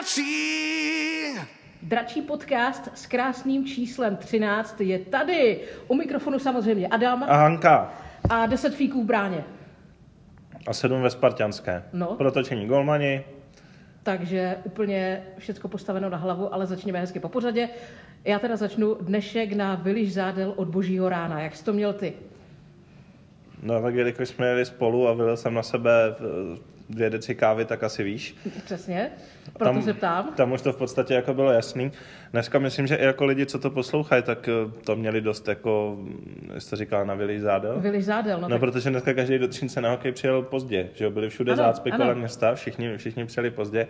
Dračí. Dračí podcast s krásným číslem 13 je tady. U mikrofonu samozřejmě Adam A Hanka. a 10 fíků v bráně. A sedm ve Spartianské. No. Pro točení golmani. Takže úplně všecko postaveno na hlavu, ale začněme hezky po pořadě. Já teda začnu dnešek na Viliš zádel od božího rána. Jak jsi to měl ty? No tak jelikož jsme jeli spolu a vylil jsem na sebe dvě deci kávy, tak asi víš. Přesně, proto Tam- se ptám. Tam už to v podstatě jako bylo jasný. Dneska myslím, že i jako lidi, co to poslouchají, tak eh, to měli dost jako, jak jsi to říkala, na Vili zádel. Viliš zádel, no, No, tak protože dneska každý do Třince na hokej přijel pozdě, že jo, byli všude zácpy kolem města, všichni, všichni přijeli pozdě.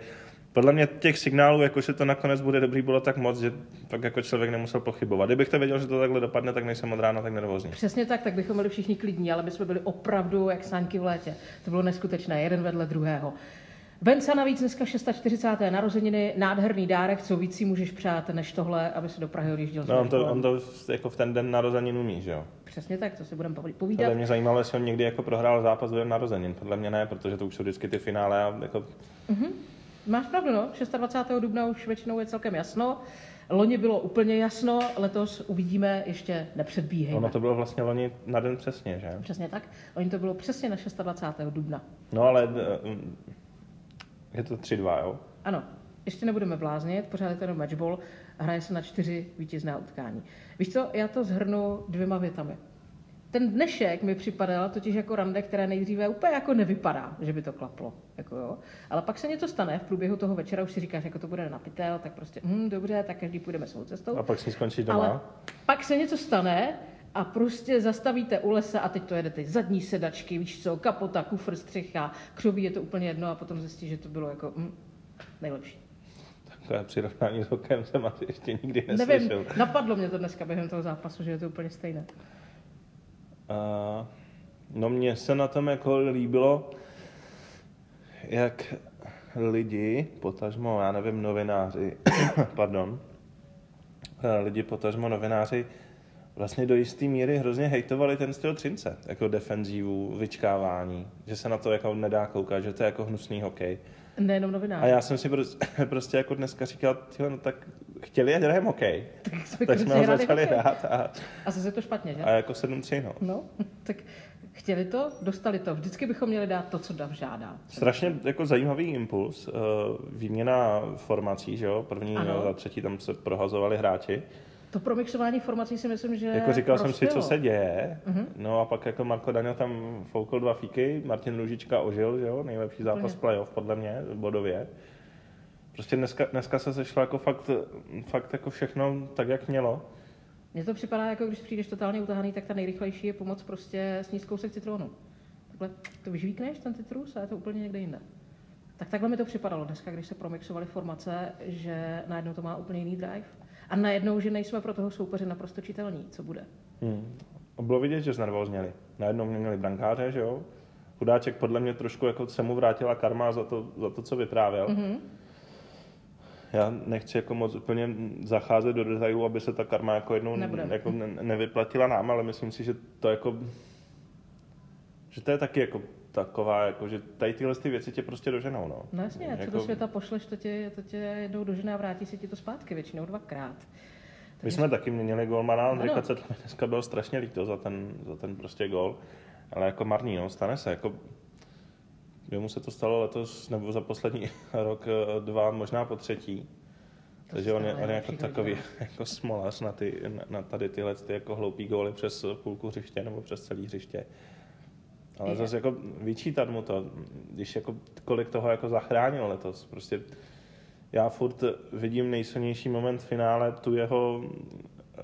Podle mě těch signálů, jako že to nakonec bude dobrý, bylo tak moc, že pak jako člověk nemusel pochybovat. Kdybych to věděl, že to takhle dopadne, tak nejsem od rána tak nervózní. Přesně tak, tak bychom byli všichni klidní, ale my jsme byli opravdu jak sáňky v létě. To bylo neskutečné, jeden vedle druhého. Venca navíc dneska 640. narozeniny, nádherný dárek, co víc si můžeš přát, než tohle, aby se do Prahy odjížděl. No, on to, on to v- jako v ten den narozenin umí, že jo? Přesně tak, to si budeme poví- Podle povídat. mě zajímalo, jestli on někdy jako prohrál zápas do narozenin. Podle mě ne, protože to už jsou vždycky ty finále a jako Máš pravdu, no, 26. dubna už většinou je celkem jasno. Loni bylo úplně jasno, letos uvidíme, ještě nepředbíhejme. ono to bylo vlastně loni na den přesně, že? Přesně tak, loni to bylo přesně na 26. dubna. No ale eh, je to 3-2, jo? Ano, ještě nebudeme bláznit, pořád je to jenom matchball hraje se na čtyři vítězná utkání. Víš co, já to zhrnu dvěma větami. Ten dnešek mi připadal totiž jako rande, které nejdříve úplně jako nevypadá, že by to klaplo. Jako jo. Ale pak se něco stane v průběhu toho večera, už si říkáš, jako to bude na pytel, tak prostě, hm, dobře, tak každý půjdeme svou cestou. A pak si skončí doma. Ale pak se něco stane a prostě zastavíte u lesa a teď to jedete zadní sedačky, víš co, kapota, kufr, střecha, křoví, je to úplně jedno a potom zjistí, že to bylo jako hm, nejlepší. Takové přirovnání s hokejem jsem asi ještě nikdy Nevím, neslyšel. napadlo mě to dneska během toho zápasu, že je to úplně stejné. A, no mně se na tom jako líbilo, jak lidi, potažmo, já nevím, novináři, pardon, eh, lidi, potažmo, novináři, vlastně do jisté míry hrozně hejtovali ten styl Třince, jako defenzívu, vyčkávání, že se na to jako nedá koukat, že to je jako hnusný hokej. Nejenom novinář. A já jsem si prostě, prostě jako dneska říkal, tyhle, no tak chtěli, ať hrajeme hokej, tak jsme, tak jsme ho začali hokej. hrát a, A zase je to špatně, že? a jako 7-3, no. No, tak chtěli to, dostali to. Vždycky bychom měli dát to, co Dav žádá. Strašně jako zajímavý impuls, uh, výměna formací, že jo, první Ano. za třetí tam se prohazovali hráči. To promixování formací si myslím, že Jako říkal jsem si, co prospělo. se děje, Mhm. no a pak jako Marko Daňo tam foukl dva fíky, Martin Růžička ožil, že jo, nejlepší zápas Úplně. playoff podle mě, bodově. Prostě dneska, dneska se sešlo jako fakt, fakt jako všechno tak, jak mělo. Mně to připadá, jako když přijdeš totálně utahaný, tak ta nejrychlejší je pomoc prostě sníst kousek citronu. Takhle to vyžvíkneš, ten citrus, a je to úplně někde jinde. Tak takhle mi to připadalo dneska, když se promixovaly formace, že najednou to má úplně jiný drive. A najednou, že nejsme pro toho soupeře naprosto čitelní, co bude. Hmm. A Bylo vidět, že znervozněli. Najednou měli brankáře, že jo. Chudáček podle mě trošku jako se mu vrátila karma za to, za to co vyprávěl. Mhm. Já nechci jako moc úplně zacházet do detailů, aby se ta karma jako jednou jako ne, nevyplatila nám, ale myslím si, že to jako že to je taky jako taková, jako, že tady tyhle ty věci tě prostě doženou, no. No jasně, co Jako- do světa pošleš, to tě, to tě jednou dožené a vrátí se ti to zpátky, většinou dvakrát. My jsme taky měnili golmana, Andrika Ano. Cetl mi dneska byl strašně líto za ten, za ten prostě gol, ale jako marný, no, stane se, jako Jemu se to stalo letos, nebo za poslední rok, eh, dva, možná po třetí. To Takže on je, on je jako takový jako smolař na, ty, na, na tady tyhle ty jako hloupý góly přes půlku hřiště nebo přes celý hřiště. Ale zase jako vyčítat mu to, když jako kolik toho jako zachránil letos. Prostě já furt vidím nejsilnější moment v finále tu jeho eh,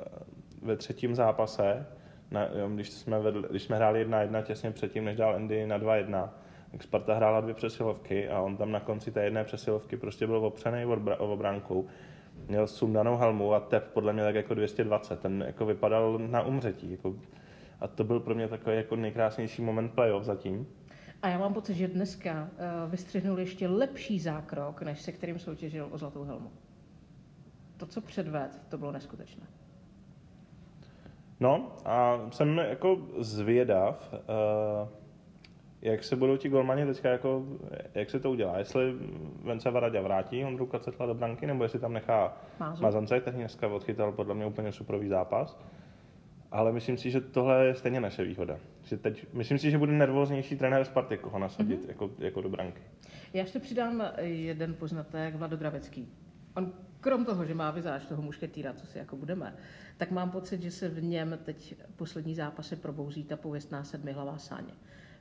ve třetím zápase, na, jo, když, jsme vedli, když jsme hráli 1-1 těsně předtím, než dal Andy na 2-1, tak Sparta hrála dvě přesilovky a on tam na konci té jedné přesilovky prostě byl opřený o, bra- o obránku. Měl sundanou helmu a tep podle mě tak jako 220. Ten jako vypadal na umřetí. Jako, a to byl pro mě takový jako nejkrásnější moment playoff zatím. A já mám pocit, že dneska uh, vystřihnul ještě lepší zákrok, než se kterým soutěžil o zlatou helmu. To, co předved, to bylo neskutečné. No a jsem jako zvědav, uh, jak se budou ti golmani teďka jako, jak se to udělá? Jestli Vence Varadě vrátí Ondru Kacetla do branky, nebo jestli tam nechá Mázu. Mazance, který dneska odchytal podle mě úplně superový zápas. Ale myslím si, že tohle je stejně naše výhoda. Že teď, myslím si, že bude nervóznější trenér Sparty, koho nasadit mm-hmm. jako, jako do branky. Já ještě přidám jeden poznatek, Vlado Dravecký. On krom toho, že má vizáž toho mušketýra, co si jako budeme, tak mám pocit, že se v něm teď poslední zápasy probouzí ta pověstná sedmihlavá sáně.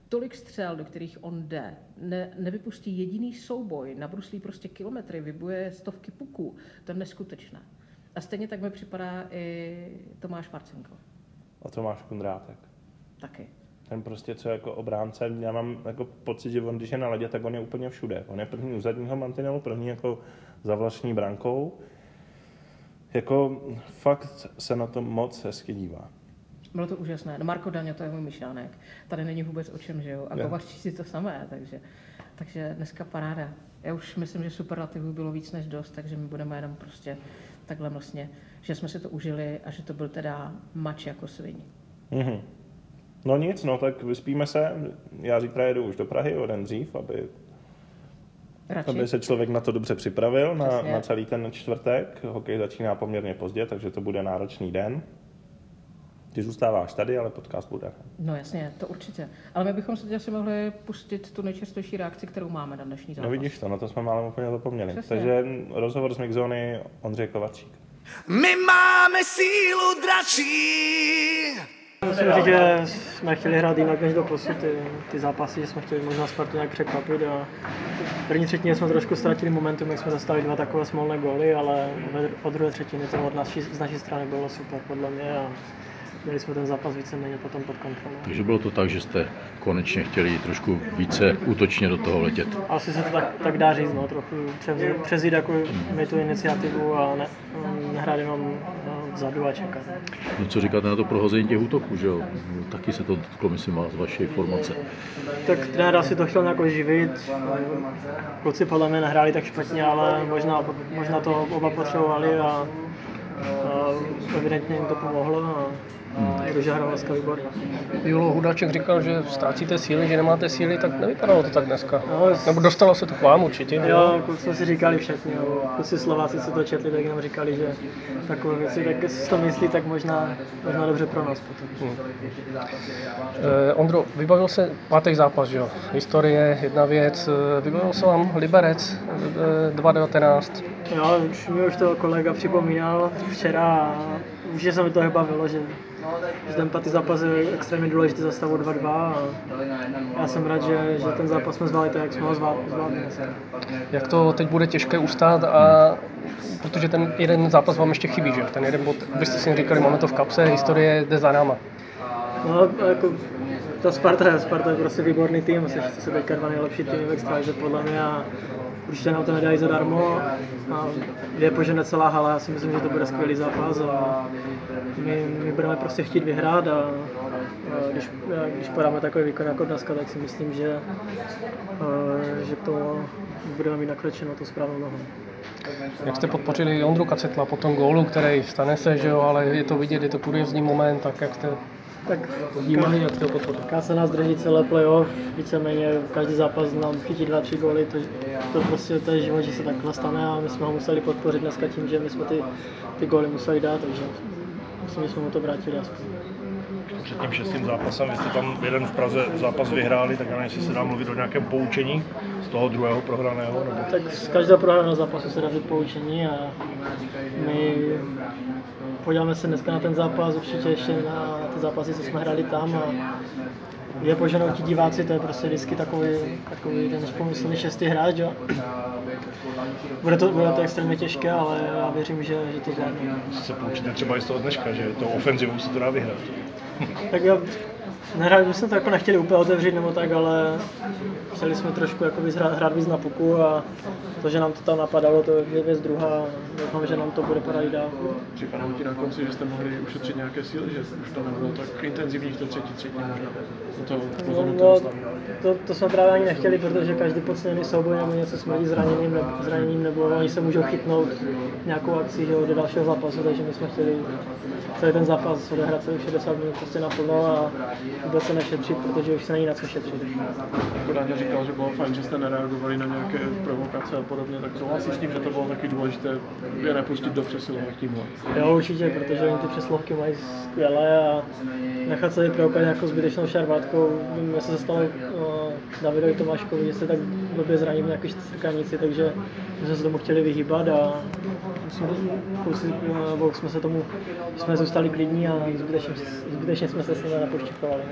Tolik střel, do kterých on jde, ne, nevypustí jediný souboj, nabruslí prostě kilometry, vybuje stovky puků. To je neskutečné. A stejně tak mi připadá i Tomáš Marcinko. A Tomáš Kundrátek. Taky. Ten prostě, co jako obránce, já mám jako pocit, že on, když je na ledě, tak on je úplně všude. On je první u zadního mantinelu, první jako za vlastní brankou. Jako fakt se na to moc hezky dívá. Bylo to úžasné. No Marko Daňo, to je můj myšlánek. Tady není vůbec o čem, že jo? A Kovařčí si to samé, takže, takže dneska paráda. Já už myslím, že superlativů bylo víc než dost, takže my budeme jenom prostě takhle vlastně, že jsme si to užili a že to byl teda mač jako sviň. Mm-hmm. No nic, no tak vyspíme se. Já zítra jedu už do Prahy o den dřív, aby, Radši. aby se člověk na to dobře připravil, na, na celý ten čtvrtek. Hokej začíná poměrně pozdě, takže to bude náročný den. Ty zůstáváš tady, ale podcast bude. No jasně, to určitě. Ale my bychom se asi mohli pustit tu nejčastější reakci, kterou máme na dnešní zápas. No vidíš to, na to jsme málem úplně zapomněli. Přesně. Takže rozhovor z Mixzony Ondřej Kovačík. My máme sílu dračí. Musím říct, že jsme chtěli hrát jinak než do posud. Ty, ty zápasy, že jsme chtěli možná Spartu nějak překvapit a v první třetině jsme trošku ztratili momentum, jak jsme dostali dva takové smolné góly, ale od druhé třetiny to od naší, z naší strany bylo super podle mě a měli jsme ten zápas víceméně potom pod kontrolou. Takže bylo to tak, že jste konečně chtěli trošku více útočně do toho letět. Asi se to tak, tak dá říct, no, trochu převzít, přezít jako my tu iniciativu a ne, nehrát jenom no, vzadu a čekat. No co říkáte na to prohození těch útoků, že jo? Taky se to dotklo, myslím, z vaší formace. Tak trenér asi to chtěl nějak živit. Kluci podle mě nehráli tak špatně, ale možná, možná to oba potřebovali a, a evidentně jim to pomohlo. A, protože hrál dneska výborně. Julo Hudáček říkal, že ztrácíte síly, že nemáte síly, tak nevypadalo to tak dneska. No, Nebo dostalo se to k vám určitě. Jo, jsme si říkali všichni, kluci Slováci, co to četli, tak nám říkali, že takové věci, tak si to myslí, tak možná, možná dobře pro nás potom. Hmm. Eh, Ondro, vybavil se pátek zápas, že jo? Historie, jedna věc, vybavil se vám Liberec 2.19. Jo, už mi už to kolega připomínal včera a že se mi to bavilo, že že ten pátý zápas je extrémně důležitý za stavu 2-2 a já jsem rád, že, že ten zápas jsme zvládli tak, jak jsme ho zvládli. Jak to teď bude těžké ustát a protože ten jeden zápas vám ještě chybí, že? Ten jeden bod, byste si říkali, máme to v kapse, historie jde za náma. No, jako ta Sparta, Sparta je prostě výborný tým, asi se teďka dva nejlepší týmy v extralize podle mě a určitě nám to nedají zadarmo a je požene celá hala, já si myslím, že to bude skvělý zápas a my, my budeme prostě chtít vyhrát a, a když, když podáme takový výkon jako dneska, tak si myslím, že, a, že to budeme mít nakročeno to správnou nohou. Jak jste podpořili Ondru Kacetla po tom gólu, který stane se, že jo, ale je to vidět, je to kuriozní moment, tak jak jste tak vnímali, jak to podpořit? se nás drží celé playoff, víceméně každý zápas nám chytí dva, tři góly, to, to prostě to je život, že se takhle stane a my jsme ho museli podpořit dneska tím, že my jsme ty, ty góly museli dát, takže myslím, že jsme mu to vrátili aspoň před tím šestým zápasem. Vy jste tam jeden v Praze zápas vyhráli, tak nevím, jestli se dá mluvit o nějakém poučení z toho druhého prohraného. Nebo... Tak z každého prohraného zápasu se dá být poučení a my podíváme se dneska na ten zápas, určitě ještě na ty zápasy, co jsme hráli tam a je poženou ti diváci, to je prostě vždycky takový, takový ten pomyslný šestý hráč, jo. Bude to, bude to extrémně těžké, ale já věřím, že, že to zvládne. Se poučíte třeba i z toho dneška, že to ofenzivou se to dá vyhrát. tak já Nehrali, my jsme to jako nechtěli úplně otevřít nebo tak, ale chtěli jsme trošku jako hrát, hrát víc na puku a to, že nám to tam napadalo, to je věc druhá. Doufám, že nám to bude padat dál. Připadalo ti na konci, že jste mohli ušetřit nějaké síly, že už to nebylo tak intenzivní v té třetí třetí možná? To, no, no, to, to, jsme právě ani nechtěli, protože každý podceněný souboj nebo něco jsme zraněným, nebo, zraněním, nebo oni se můžou chytnout nějakou akci že, do dalšího zápasu, takže my jsme chtěli celý ten zápas odehrát celých 60 minut prostě naplno a vůbec se nešetřit, protože už se není na co šetřit. Jako Daňa říkal, že bylo fajn, že jste nereagovali na nějaké provokace a podobně, tak souhlasím s tím, že to bylo taky důležité je nepustit do přesilovek tímhle. Jo, určitě, protože oni ty přeslovky mají skvělé a nechat se vyprovokat nějakou zbytečnou šarvátkou. Jestli se stalo uh, Davidovi Tomáškovi, že se tak blbě zranil v nějaké strkanici, takže my jsme se tomu chtěli vyhýbat a jsme, kluci, nebo jsme se tomu, jsme zůstali klidní a zbytečně, zbytečně jsme se s nimi napoštěkovali.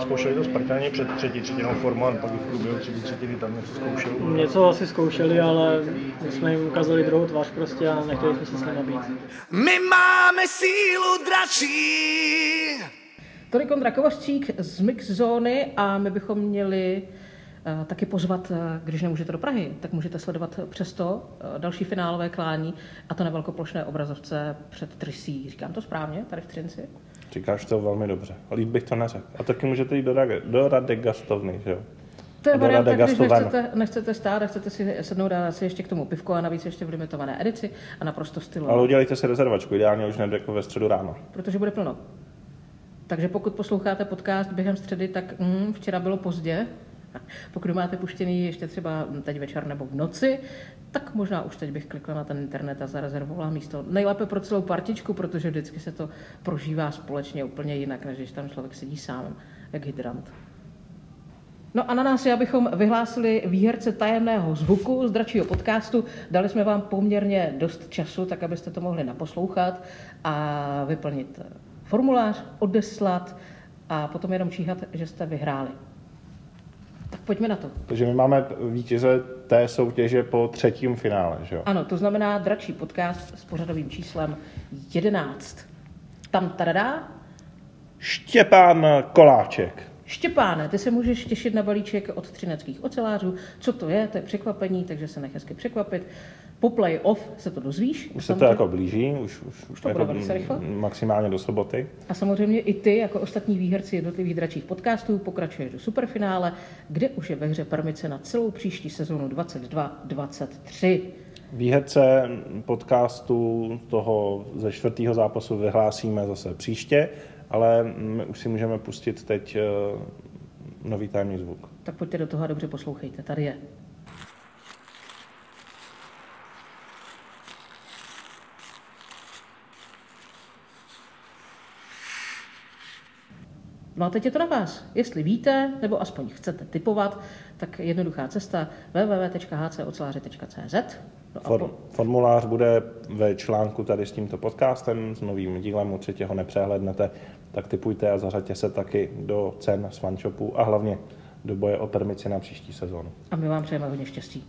Zkoušeli to Spartani před třetí třetinou formu a pak v průběhu třetí třetiny tam něco zkoušel. Něco asi zkoušeli, ale my jsme jim ukázali druhou tvář prostě a nechtěli jsme se s nimi být. My máme sílu dračí. Tolik Ondra Kovařčík z Mix Zóny a my bychom měli eh, taky pozvat, eh, když nemůžete do Prahy, tak můžete sledovat přesto eh, další finálové klání a to na velkoplošné obrazovce před Trysí. Říkám to správně, tady v Třinci? Říkáš to velmi dobře. Líp bych to neřekl. A taky můžete jít do, do Rade Gastovny, že jo? To je Do varianta, když nechcete, nechcete stát a chcete si sednout dát si ještě k tomu pivko a navíc ještě v limitované edici a naprosto stylu. Ale udělejte si rezervačku, ideálně už hned jako ve středu ráno. protože bude plno. Takže pokud posloucháte podcast během středy, tak mm, včera bylo pozdě. Pokud máte puštěný ještě třeba teď večer nebo v noci, tak možná už teď bych klikla na ten internet a zarezervovala místo. Nejlépe pro celou partičku, protože vždycky se to prožívá společně úplně jinak, než když tam člověk sedí sám, jak hydrant. No a na nás je, abychom vyhlásili výherce tajemného zvuku z dračího podcastu. Dali jsme vám poměrně dost času, tak abyste to mohli naposlouchat a vyplnit formulář, odeslat a potom jenom číhat, že jste vyhráli. Tak pojďme na to. Takže my máme vítěze té soutěže po třetím finále, že jo? Ano, to znamená dračí podcast s pořadovým číslem 11. Tam tadadá, Štěpán Koláček. Štěpáne, ty se můžeš těšit na balíček od třineckých ocelářů. Co to je? To je překvapení, takže se nech hezky překvapit. Po play-off se to dozvíš. Už se to jako blíží, už, už, už To jako bude velice rychle. maximálně do soboty. A samozřejmě i ty, jako ostatní výherci jednotlivých dračích podcastů, pokračuješ do superfinále, kde už je ve hře permice na celou příští sezonu 22-23. Výherce podcastu toho ze čtvrtého zápasu vyhlásíme zase příště, ale my už si můžeme pustit teď eh, nový tajemný zvuk. Tak pojďte do toho a dobře poslouchejte. Tady je. No a teď je to na vás. Jestli víte, nebo aspoň chcete typovat, tak jednoduchá cesta www.hcoceláři.cz no For, formulář bude ve článku tady s tímto podcastem, s novým dílem, určitě ho nepřehlednete, tak typujte a zařaďte se taky do cen s fanshopu a hlavně do boje o permici na příští sezónu. a my vám přejeme hodně štěstí.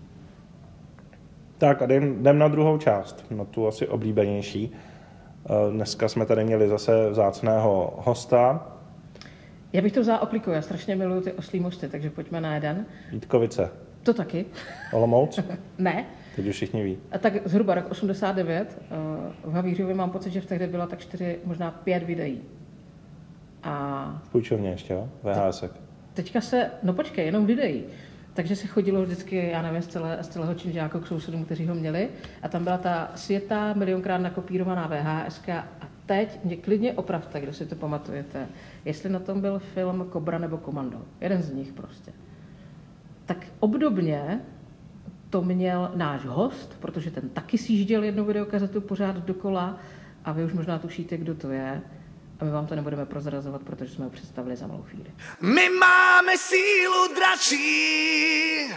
Tak a jdem, jdem na druhou část, na tu asi oblíbenější. Eh, Dneska jsme tady měli zase vzácného hosta, Já bych to vzala oklikou, já strašně miluju ty oslí mosty, takže pojďme na jeden. Vítkovice, To taky. Olomouc, Ne, teď už všichni ví. A tak zhruba rok 89. eh, V Havířově mám pocit, že v té hře byla tak čtyři, možná pět videí. A V půjčovně ještě, jo? VHSek. teďka se, no počkej, jenom videí. Takže se chodilo vždycky, já nevím, z, celé, z celého činžáku k sousedům, kteří ho měli. A tam byla ta světá, milionkrát nakopírovaná VHS. A teď mě klidně opravte, kdo si to pamatujete, jestli na tom byl film Kobra nebo Komando. Jeden z nich prostě. Tak obdobně to měl náš host, protože ten taky sjížděl jednu videokazetu pořád dokola a vy už možná tušíte, kdo to je. A my vám to nebudeme prozrazovat, protože jsme ho představili za malou chvíli. My máme sílu dračí.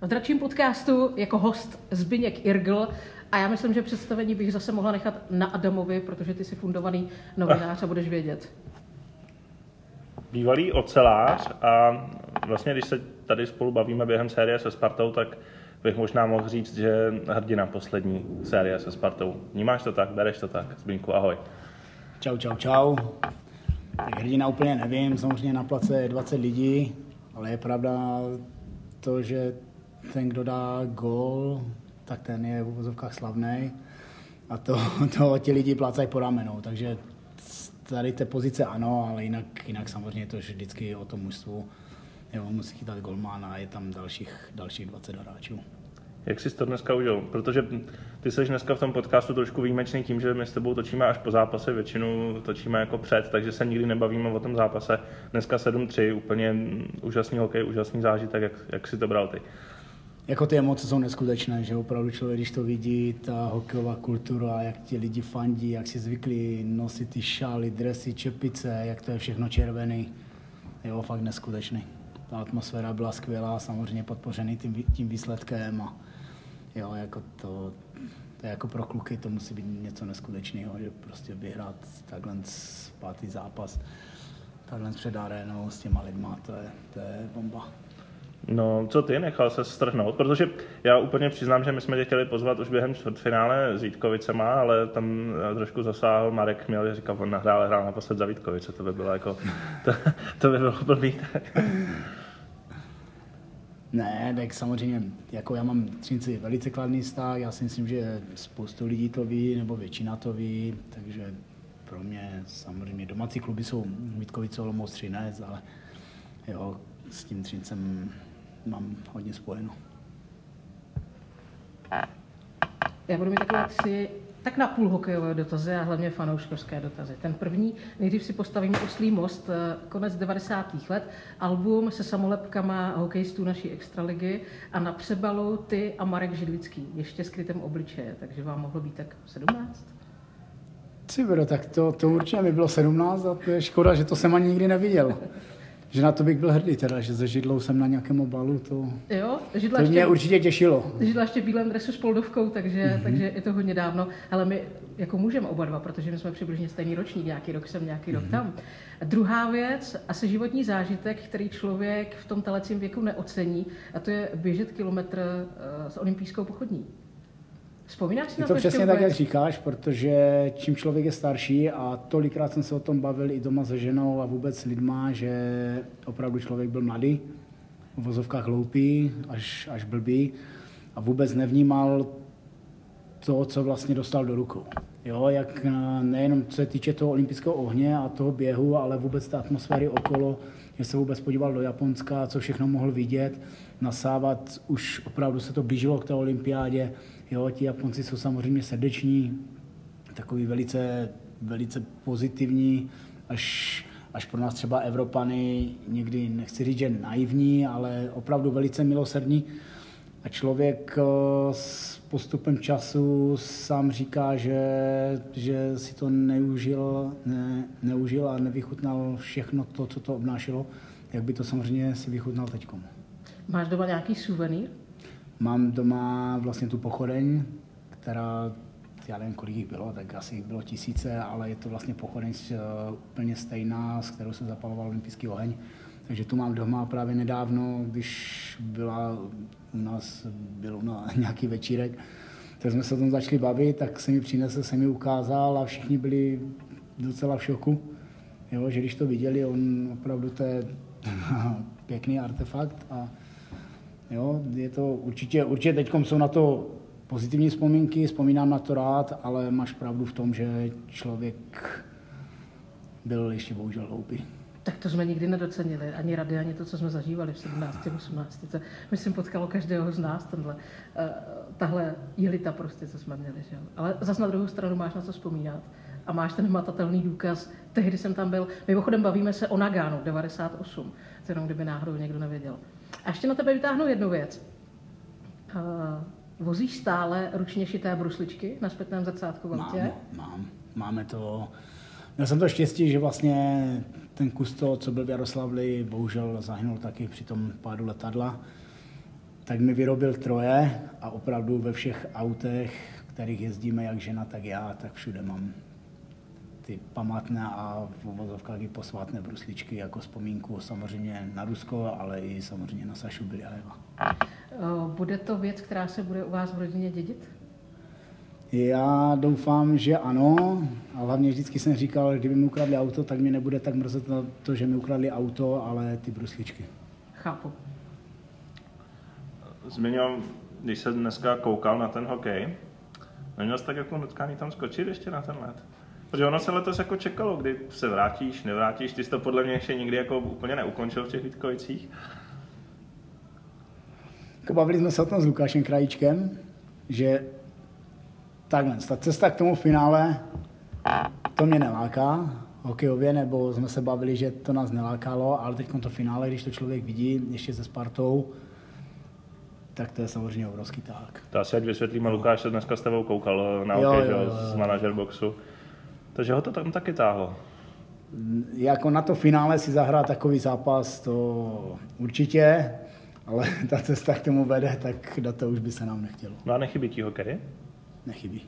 V dračím podcastu jako host Zbyněk Irgl a já myslím, že představení bych zase mohla nechat na Adamovi, protože ty jsi fundovaný novinář a budeš vědět. Bývalý ocelář a vlastně, když se tady spolu bavíme během série se Spartou, tak bych možná mohl říct, že hrdina poslední série se Spartou. Vnímáš to tak? Bereš to tak? Zbínku, ahoj. Čau, čau, čau. Tak hrdina úplně nevím, samozřejmě na place je 20 lidí, ale je pravda to, že ten, kdo dá gól, tak ten je v uvozovkách slavný a to, to ti lidi plácají po ramenou, takže tady té pozice ano, ale jinak, jinak samozřejmě to vždycky o tom mužstvu. Jo, musí chytat golmán a je tam dalších, dalších 20 hráčů. Jak jsi to dneska užil? Protože ty jsi dneska v tom podcastu trošku výjimečný tím, že my s tebou točíme až po zápase, většinu točíme jako před, takže se nikdy nebavíme o tom zápase. Dneska 7-3, úplně úžasný hokej, úžasný zážitek, jak, jak si to bral ty? Jako ty emoce jsou neskutečné, že opravdu člověk, když to vidí, ta hokejová kultura, jak ti lidi fandí, jak si zvykli nosit ty šály, dresy, čepice, jak to je všechno červený, jo, fakt neskutečný. Ta atmosféra byla skvělá, samozřejmě podpořený tím, tím výsledkem a jo, jako to, to je jako pro kluky, to musí být něco neskutečného, že prostě vyhrát takhle pátý zápas, takhle před arénou s těma lidma, to je, to je bomba. No, co ty, nechal se strhnout? Protože já úplně přiznám, že my jsme tě chtěli pozvat už během čtvrtfinále s Vítkovicema, ale tam trošku zasáhl Marek Měl, že říkal, on nahrál, hrál naposled za Vítkovice, to by bylo jako, to, to by bylo blbý. Ne, tak samozřejmě, jako já mám Třinci velice kladný vztah, já si myslím, že spoustu lidí to ví, nebo většina to ví, takže pro mě samozřejmě domácí kluby jsou Vítkovice, Olomouc, Třinec, ale jo, s tím Třincem mám hodně spojeno. Já budu mít takové tři tak na půl hokejové dotazy a hlavně fanouškovské dotazy. Ten první, nejdřív si postavíme Oslý most, eh, konec 90. let, album se samolepkama hokejistů naší extraligy a na přebalu ty a Marek Židlický, ještě skrytém obličeje, takže vám mohlo být tak 17? Cibro, tak to, to určitě mi bylo 17 a to je škoda, že to jsem ani nikdy neviděl že na to bych byl hrdý teda, že ze židlou jsem na nějakém obalu, to, jo, židla to mě ještě, určitě těšilo. Židla ještě v bílém dresu s poldovkou, takže, mm-hmm. takže je to hodně dávno, ale my jako můžeme oba dva, protože my jsme přibližně stejný ročník, nějaký rok jsem, nějaký mm-hmm. rok mhm. tam. A druhá věc, asi životní zážitek, který člověk v tom telecím věku neocení, a to je běžet kilometr uh, s olympijskou pochodní. Vzpomínáš si je na to přesně tak, jak říkáš, protože čím člověk je starší a tolikrát jsem se o tom bavil i doma se ženou a vůbec s lidma, že opravdu člověk byl mladý, v vozovkách hloupý, až, až blbý a vůbec nevnímal to, co vlastně dostal do rukou. Jo, jak nejenom co se týče toho olympijského ohně a toho běhu, ale vůbec té atmosféry okolo, že se vůbec podíval do Japonska, co všechno mohl vidět, nasávat, už opravdu se to blížilo k té olympiádě, Jo, ti Japonci jsou samozřejmě srdeční, takový velice, velice pozitivní, až, až pro nás třeba Evropany někdy, nechci říct, že naivní, ale opravdu velice milosrdní. A člověk eh, s postupem času sám říká, že, že si to neužil, ne, neužil a nevychutnal všechno to, co to obnášelo, jak by to samozřejmě si vychutnal teď. Máš doma nějaký suvenýr? Mám doma vlastně tu pochodeň, která, já nevím, kolik jich bylo, tak asi jich bylo tisíce, ale je to vlastně pochodeň uh, úplně stejná, s kterou se zapaloval olympijský oheň. Takže tu mám doma právě nedávno, když byla u nás, byl na nějaký večírek, tak jsme se o tom začali bavit, tak se mi přinesl, se mi ukázal a všichni byli docela v šoku, jo, že když to viděli, on opravdu to je pěkný artefakt a Jo, je to určitě, určitě teď jsou na to pozitivní vzpomínky, vzpomínám na to rád, ale máš pravdu v tom, že člověk byl ještě bohužel hloupý. Tak to jsme nikdy nedocenili, ani rady, ani to, co jsme zažívali v 17. 18. To, myslím, potkalo každého z nás, tenhle, uh, tahle jelita prostě, co jsme měli. Že? Ale zase na druhou stranu máš na co vzpomínat a máš ten hmatatelný důkaz. Tehdy jsem tam byl, mimochodem bavíme se o Nagánu 98, to jenom kdyby náhodou někdo nevěděl. A ještě na tebe vytáhnu jednu věc. Uh, vozíš stále ručně šité brusličky na zpětném zrcátku v autě? Mám, mám. Máme to... Měl jsem to štěstí, že vlastně ten kus toho, co byl v Jaroslavli, bohužel zahynul taky při tom pádu letadla. Tak mi vyrobil troje a opravdu ve všech autech, kterých jezdíme, jak žena, tak já, tak všude mám ty památné a v uvozovkách i posvátné brusličky jako vzpomínku samozřejmě na Rusko, ale i samozřejmě na Sašu Biliajeva. Bude to věc, která se bude u vás v rodině dědit? Já doufám, že ano. A hlavně vždycky jsem říkal, že kdyby mi ukradli auto, tak mě nebude tak mrzet na to, že mi ukradli auto, ale ty brusličky. Chápu. Zmiňoval, když se dneska koukal na ten hokej, neměl jsi tak jako nutkání tam skočit ještě na ten let? Protože ono se letos jako čekalo, kdy se vrátíš, nevrátíš. Ty jsi to podle mě ještě nikdy jako úplně neukončil v těch Vítkovicích. Jako bavili jsme se o tom s Lukášem Krajíčkem, že takhle, ta cesta k tomu finále, to mě neláká hokejově, nebo jsme se bavili, že to nás nelákalo, ale teď to finále, když to člověk vidí, ještě se Spartou, tak to je samozřejmě obrovský tak. To asi ať vysvětlíme, Lukáš se dneska s tebou koukal na Jo, hokej, jo, jo, jo, z manažer boxu. Takže ho to tam taky táhlo. Jako na to finále si zahrát takový zápas, to určitě, ale ta cesta k tomu vede, tak do toho už by se nám nechtělo. No a nechybí ti hokej? Nechybí.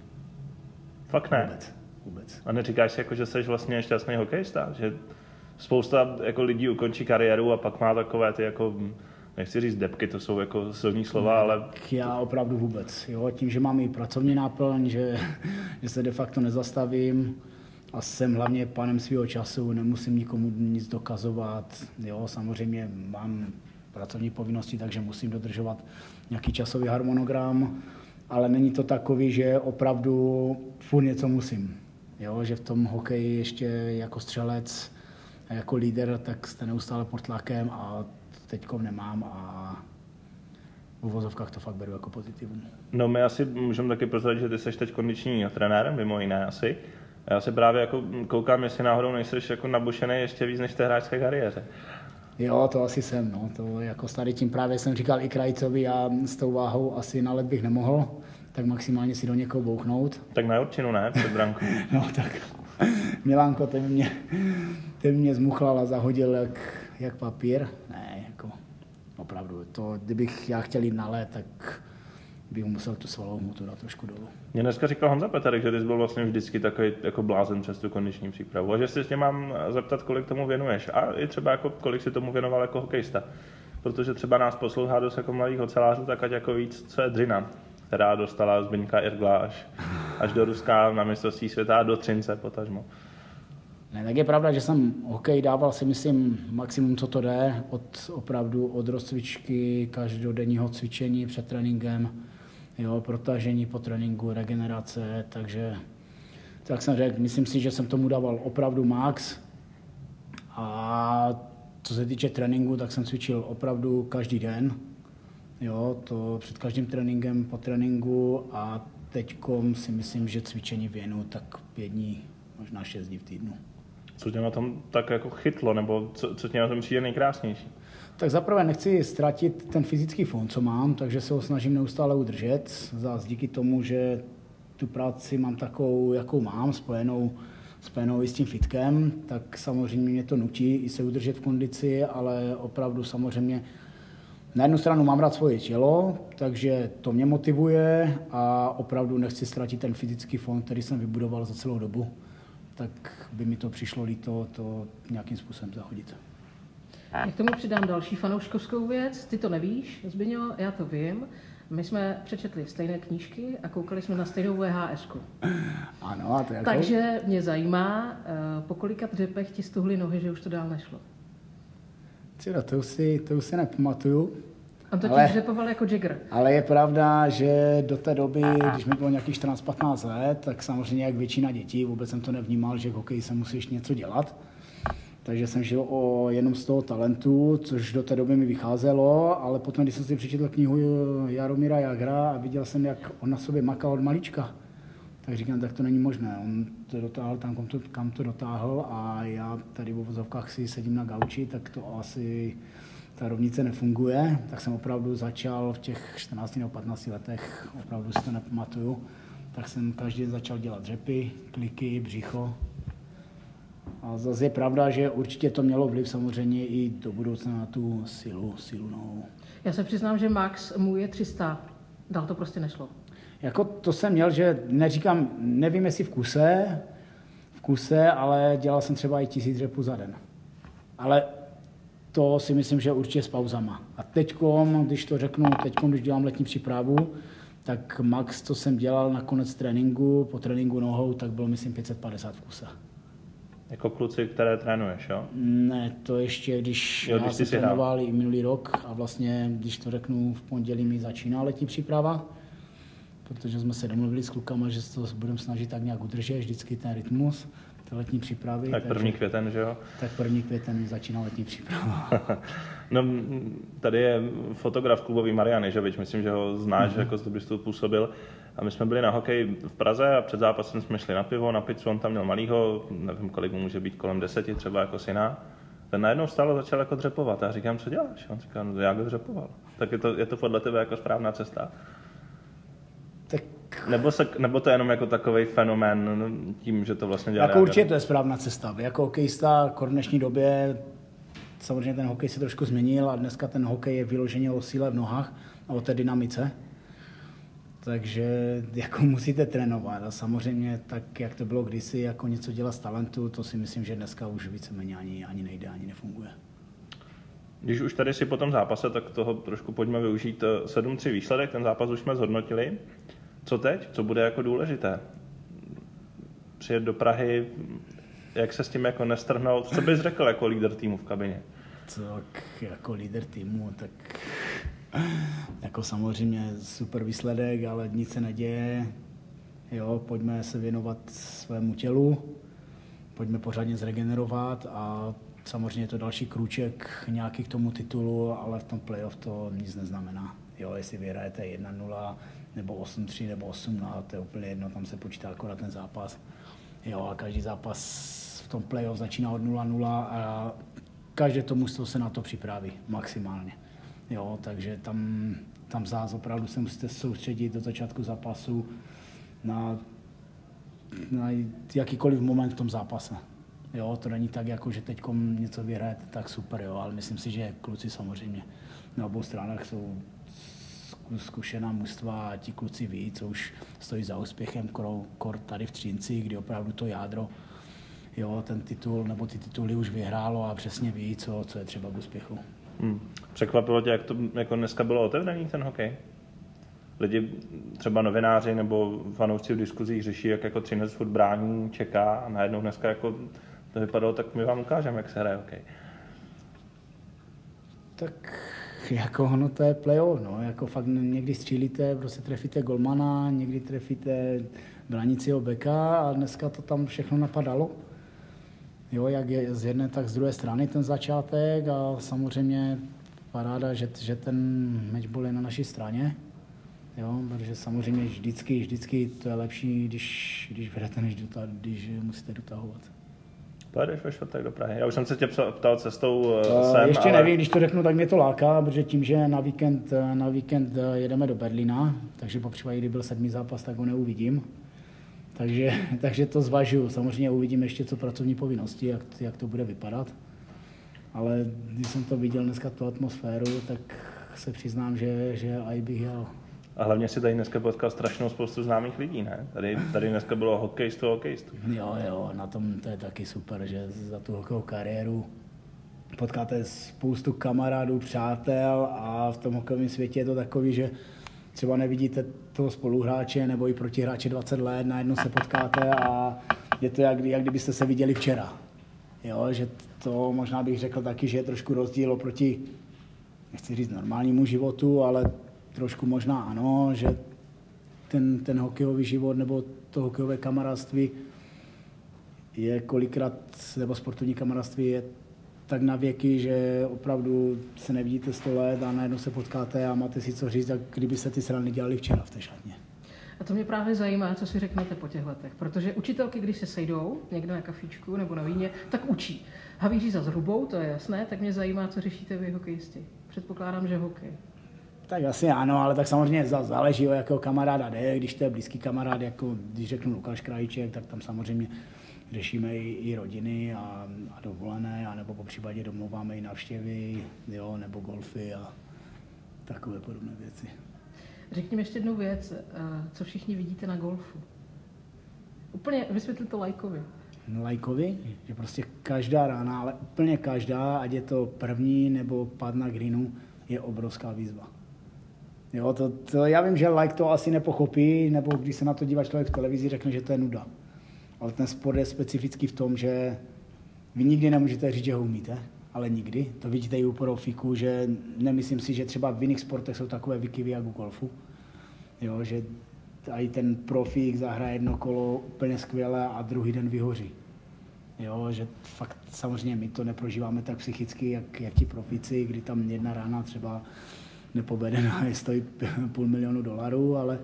Fakt ne. Vůbec. Vůbec. A neříkáš si, jako, že jsi vlastně šťastný hokejista? Že spousta jako, lidí ukončí kariéru a pak má takové ty, jako, nechci říct depky, to jsou jako silní slova, ale já opravdu vůbec. Jo? Tím, že mám i pracovní náplň, že, že se de facto nezastavím a jsem hlavně panem svého času, nemusím nikomu nic dokazovat. Jo? Samozřejmě mám pracovní povinnosti, takže musím dodržovat nějaký časový harmonogram, ale není to takový, že opravdu furt něco musím. Jo? Že v tom hokeji ještě jako střelec a jako líder, tak jste neustále pod tlakem a teďkom nemám a v uvozovkách to fakt beru jako pozitivum. no my asi můžeme taky prozradit, že ty jsi teď kondiční trenér, mimo jiné asi. A Já se právě jako koukám, jestli náhodou nejsi jako nabušený ještě víc než v té hráčské kariéře. Jo, to asi jsem, no. To jako s tady tím právě jsem říkal i Krajcovi a s tou váhou asi na let bych nemohl, tak maximálně si do někoho bouchnout. Tak na určinu ne, před brankou. No tak Milánko, ten mě, ten mě zmuchlal a zahodil jak, jak papír. Ne, jako opravdu, to, kdybych já chtěl jít na let, tak bych musel tu svalovou hmotu dát trošku dolů. Mě dneska říkal Honza Petarek, že ty jsi byl vlastně vždycky takový jako blázen přes tu kondiční přípravu. A že se tě mám zeptat, kolik tomu věnuješ. A i třeba jako, kolik si tomu věnoval jako hokejista. Protože třeba nás poslouchá dost jako mladých ocelářů, tak ať jako víc, co je dřina, která dostala Zbyňka Irgla až, až do Ruska na mistrovství světa a do Třince potažmo. Ne, tak je pravda, že jsem hokej dával si myslím maximum, co to jde, od opravdu od rozcvičky, každodenního cvičení před tréninkem, jo, protažení po tréninku, regenerace, takže tak jsem řekl, myslím si, že jsem tomu dával opravdu max a co se týče tréninku, tak jsem cvičil opravdu každý den, jo, to před každým tréninkem, po tréninku a teďkom si myslím, že cvičení věnu tak pět dní, možná šest dní v týdnu. Co tě na tom tak jako chytlo, nebo co, co tě na tom přijde nejkrásnější? Tak zaprvé nechci ztratit ten fyzický fond, co mám, takže se ho snažím neustále udržet. Zás díky tomu, že tu práci mám takovou, jakou mám, spojenou, spojenou i s tím fitkem, tak samozřejmě mě to nutí i se udržet v kondici, ale opravdu samozřejmě na jednu stranu mám rád svoje tělo, takže to mě motivuje a opravdu nechci ztratit ten fyzický fond, který jsem vybudoval za celou dobu. Tak by mi to přišlo líto to nějakým způsobem zahodit. Já k tomu přidám další fanouškovskou věc. Ty to nevíš, Zbyňo, já to vím. My jsme přečetli stejné knížky a koukali jsme na stejnou VHS. -ku. Ano, a to jako? Takže mě zajímá, eh, po kolika dřepech ti stuhly nohy, že už to dál nešlo. Tyjo, to už si, to už si nepamatuju. On totiž Ale- dřepoval jako Jagger. Ale je pravda, že do té doby, když mi bylo nějakých 14-15 let, tak samozřejmě jak většina dětí, vůbec jsem to nevnímal, že v hokeji se musíš něco dělat. Takže jsem žil o jenom z toho talentu, což do té doby mi vycházelo, ale potom, když jsem si přečetl knihu Jaromíra Jagra a viděl jsem, jak on na sobě makal od malička, tak říkám, tak to není možné. On to dotáhl tam, kam to, kam to dotáhl a já tady v vozovkách si sedím na gauči, tak to asi ta rovnice nefunguje. Tak jsem opravdu začal v těch 14 nebo 15 letech, opravdu si to nepamatuju, tak jsem každý začal dělat dřepy, kliky, břicho. A zase je pravda, že určitě to mělo vliv samozřejmě i do budoucna na tu silu, silu nohou. Já se přiznám, že Max mu je 300. Dál to prostě nešlo. Jako to jsem měl, že neříkám, nevím jestli v kuse, v kuse, ale dělal jsem třeba i tisíc dřepů za den. Ale to si myslím, že určitě s pauzama. A teďkom, když to řeknu, teďkom, když dělám letní přípravu, tak max, co jsem dělal na konec tréninku, po tréninku nohou, tak bylo myslím 550 v kuse. Jako kluci, které trénuješ, jo? Ne, to ještě, když Jo, já když jsem si hrál. trénoval i minulý rok a vlastně, když to řeknu, v pondělí mi začíná letní příprava, protože jsme se domluvili s klukama, že se to budeme snažit tak nějak udržet, vždycky ten rytmus, ty letní přípravy. Tak první květen, že jo? Tak první květen začíná letní příprava. no, tady je fotograf klubový Marian Ježovič, myslím, že ho znáš, mm-hmm. jako z Dobristů působil. A my jsme byli na hokej v Praze a před zápasem jsme šli na pivo, na pizzu, on tam měl malýho, nevím, kolik mu může být, kolem deseti, třeba jako syna. Ten najednou vstal a začal jako dřepovat. A já říkám, co děláš? On říká, no já go dřepoval. Tak je to, je to podle tebe jako správná cesta? Nebo, se, nebo to je jenom jako takový fenomén no, tím, že to vlastně dělá? Jako určitě to je správná cesta. Jako hokejista v dnešní době samozřejmě ten hokej se trošku změnil a dneska ten hokej je vyloženě o síle v nohách a o té dynamice. Takže jako musíte trénovat a samozřejmě tak, jak to bylo kdysi, jako něco dělat z talentu, to si myslím, že dneska už víceméně ani, ani nejde, ani nefunguje. Když už tady si po tom zápase, tak toho trošku pojďme využít 7-3 výsledek, ten zápas už jsme zhodnotili. Co teď? Co bude jako důležité? Přijet do Prahy, jak se s tím jako nestrhnout? Co bys řekl jako líder týmu v kabině? Tak jako líder týmu, tak jako samozřejmě super výsledek, ale nic se neděje. Jo, pojďme se věnovat svému tělu, pojďme pořádně zregenerovat a samozřejmě je to další krůček nějaký k tomu titulu, ale v tom playoff to nic neznamená. Jo, jestli vyhrajete 1-0 nebo 8-3 nebo 8-0, to je úplně jedno, tam se počítá akorát ten zápas. Jo, a každý zápas v tom playoff začíná od 0-0 a každé to mužstvo se na to připraví maximálně. Jo, takže tam, tam zás opravdu se musíte soustředit do začátku zápasu na, na jakýkoliv moment v tom zápase. Jo, to není tak, jako že teď něco vyhrajete, tak super, jo, ale myslím si, že kluci samozřejmě na obou stranách jsou zkušená mužstva a ti kluci ví, co už stojí za úspěchem, kor tady v Třinci, kdy opravdu to jádro, jo, ten titul nebo ty tituly už vyhrálo a přesně ví, co, co je třeba k úspěchu. Hmm. Překvapilo tě, jak to jako dneska bylo otevřený ten hokej? Lidi, třeba novináři nebo fanoušci v diskuzích řeší, jak jako Třinec furt brání, čeká a najednou dneska jako to vypadalo, tak my vám ukážeme, jak se hraje hokej. Tak jako ono to je playoff, no, jako fakt někdy střílíte, prostě trefíte golmana, někdy trefíte branicího beka a dneska to tam všechno napadalo. Jo, jak je z jedné, tak z druhé strany ten začátek a samozřejmě paráda, že, že ten matchball je na naší straně. Jo, protože samozřejmě vždycky, vždycky to je lepší, když, když vedete, než dota, když musíte dotahovat. Pojedeš ve čtvrtek do Prahy. Já už jsem se tě ptal cestou uh, sem, Ještě ale... nevím, když to řeknu, tak mě to láká, protože tím, že na víkend, na víkend jedeme do Berlína, takže po případě, kdy byl sedmý zápas, tak ho neuvidím. Takže, takže to zvažuju. Samozřejmě uvidím ještě, co pracovní povinnosti, jak, jak to bude vypadat. Ale když jsem to viděl dneska, tu atmosféru, tak se přiznám, že, že aj bych jel. A hlavně si tady dneska potkal strašnou spoustu známých lidí, ne? Tady, tady dneska bylo hokejistu hokejistu. Jo, jo, na tom to je taky super, že za tu hokejovou kariéru potkáte spoustu kamarádů, přátel a v tom hokejovém světě je to takový, že třeba nevidíte toho spoluhráče nebo i protihráče 20 let, najednou se potkáte a je to jak, jak kdybyste se viděli včera. Jo, že to možná bych řekl taky, že je trošku rozdíl oproti, nechci říct normálnímu životu, ale trošku možná ano, že ten, ten hokejový život nebo to hokejové kamarádství je kolikrát, nebo sportovní kamarádství je tak na věky, že opravdu se nevidíte 100 let a najednou se potkáte a máte si co říct, jak kdyby se ty srany dělali včera v té šatně. A to mě právě zajímá, co si řeknete po těch letech, protože učitelky, když se sejdou někdo na kafíčku nebo na víně, tak učí. Havíří za zhrubou, to je jasné, tak mě zajímá, co řešíte vy hokejisti. Předpokládám, že hokej. Tak asi ano, ale tak samozřejmě záleží o jakého kamaráda jde. Když to je blízký kamarád, jako když řeknu Lukáš Krajíček, tak tam samozřejmě řešíme i, i rodiny a, a dovolené, anebo po případě domluváme i návštěvy, jo, nebo golfy a takové podobné věci. Řekni mi ještě jednu věc, eh, co všichni vidíte na golfu. Úplně vysvětli to lajkovi. Lajkovi, že prostě každá rána, ale úplně každá, ať je to první nebo pad na greenu, je obrovská výzva. Jo, to, to, já vím, že like to asi nepochopí, nebo když se na to dívá člověk v televizi, řekne, že to je nuda ale ten sport je specifický v tom, že vy nikdy nemůžete říct, že ho umíte, ale nikdy. To vidíte i u profíků, že nemyslím si, že třeba v jiných sportech jsou takové vykyvy jak u golfu. Jo, že i ten profík zahraje jedno kolo úplně skvěle a druhý den vyhoří. Jo, že fakt samozřejmě my to neprožíváme tak psychicky, jak, jak ti profici, kdy tam jedna rána třeba nepovedená je stojí půl milionu dolarů, ale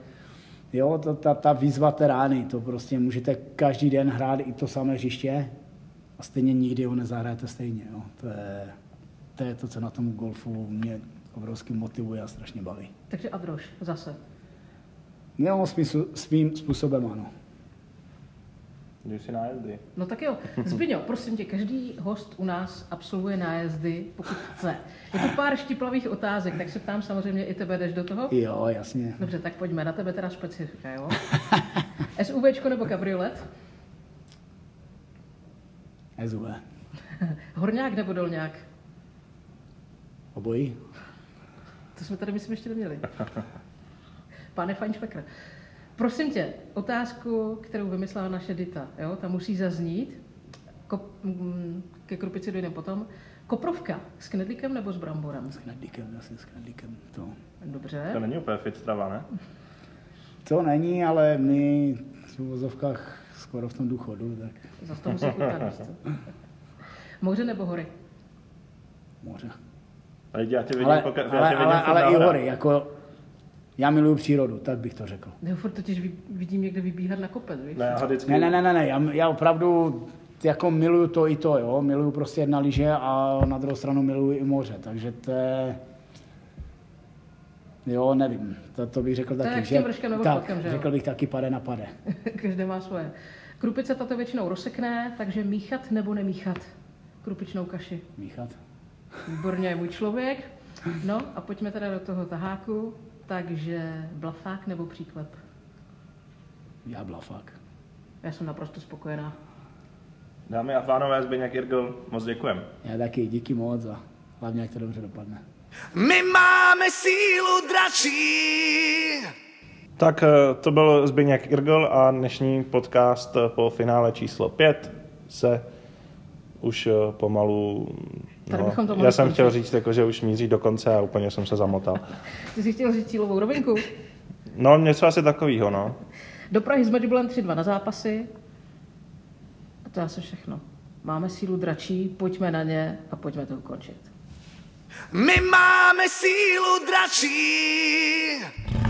jo, to, ta, ta výzva té rány, to prostě můžete každý den hrát i to samé hřiště a stejně nikdy ho nezahrajete stejně. Jo. To, je, to je to, co na tom golfu mě obrovsky motivuje a strašně baví. Takže Adroš, zase. No, smysl, svým způsobem ano. Jdu si nájezdy. No tak jo, Zbyňo, prosím tě, každý host u nás absolvuje nájezdy, pokud chce. Je to pár štiplavých otázek, tak se ptám samozřejmě i tebe, jdeš do toho? Jo, jasně. Dobře, tak pojďme, na tebe teda specifika, jo? SUVčko nebo kabriolet? SUV. Horňák nebo dolňák? Obojí. To jsme tady, myslím, ještě neměli. Pane Feinšpekr, prosím tě, otázku, kterou vymyslela naše Dita, jo, ta musí zaznít, Kop, mm, ke krupici dojdeme potom. Koprovka s knedlíkem nebo s bramborem? S knedlíkem, asi s knedlíkem. To. Dobře. To není úplně fit strava, ne? to není, ale my v vozovkách skoro v tom důchodu, tak Zase to musí co? Moře nebo hory? moře. Ale já tě vidím, Ale, poka- já tě ale, vidím ale, ale i hory, jako já miluju přírodu, tak bych to řekl. Já furt totiž vid- vidím někde vybíhat na kopec, víš? Ne, vždycky... Ne, ne, ne, ne. Já, já opravdu jako miluju to i to, jo. Miluju prostě jedna lyže a na druhou stranu miluju i moře, takže to je... Jo, nevím, to, to bych řekl To taky, jak s tím vrškem nebo tak, že řekl bych taky pade na pade. Každý má svoje. Krupice tato většinou rozsekne, takže míchat nebo nemíchat krupičnou kaši. Míchat. Výborně je můj člověk. No a pojďme teda do toho taháku. Takže blafák nebo příklep? Já blafák. Já jsem naprosto spokojená. Dámy a pánové, Zbyněk Irgl, moc děkujem. Já taky, díky moc a hlavně, jak to dobře dopadne. My máme sílu dračí. Tak eh, to byl Zbyněk Irgl a dnešní podcast po finále číslo 5 se už eh, pomalu... Tady bychom to mohli já jsem chtěl říct, jako, že už míří do konce a úplně jsem se zamotal. Ty jsi chtěl říct cílovou rovinku? No, něco asi takového, no. Do Prahy s Matchballem 3-2 na zápasy. A to je asi všechno. Máme sílu dračí, pojďme na ně a pojďme to ukončit. My máme sílu dračí.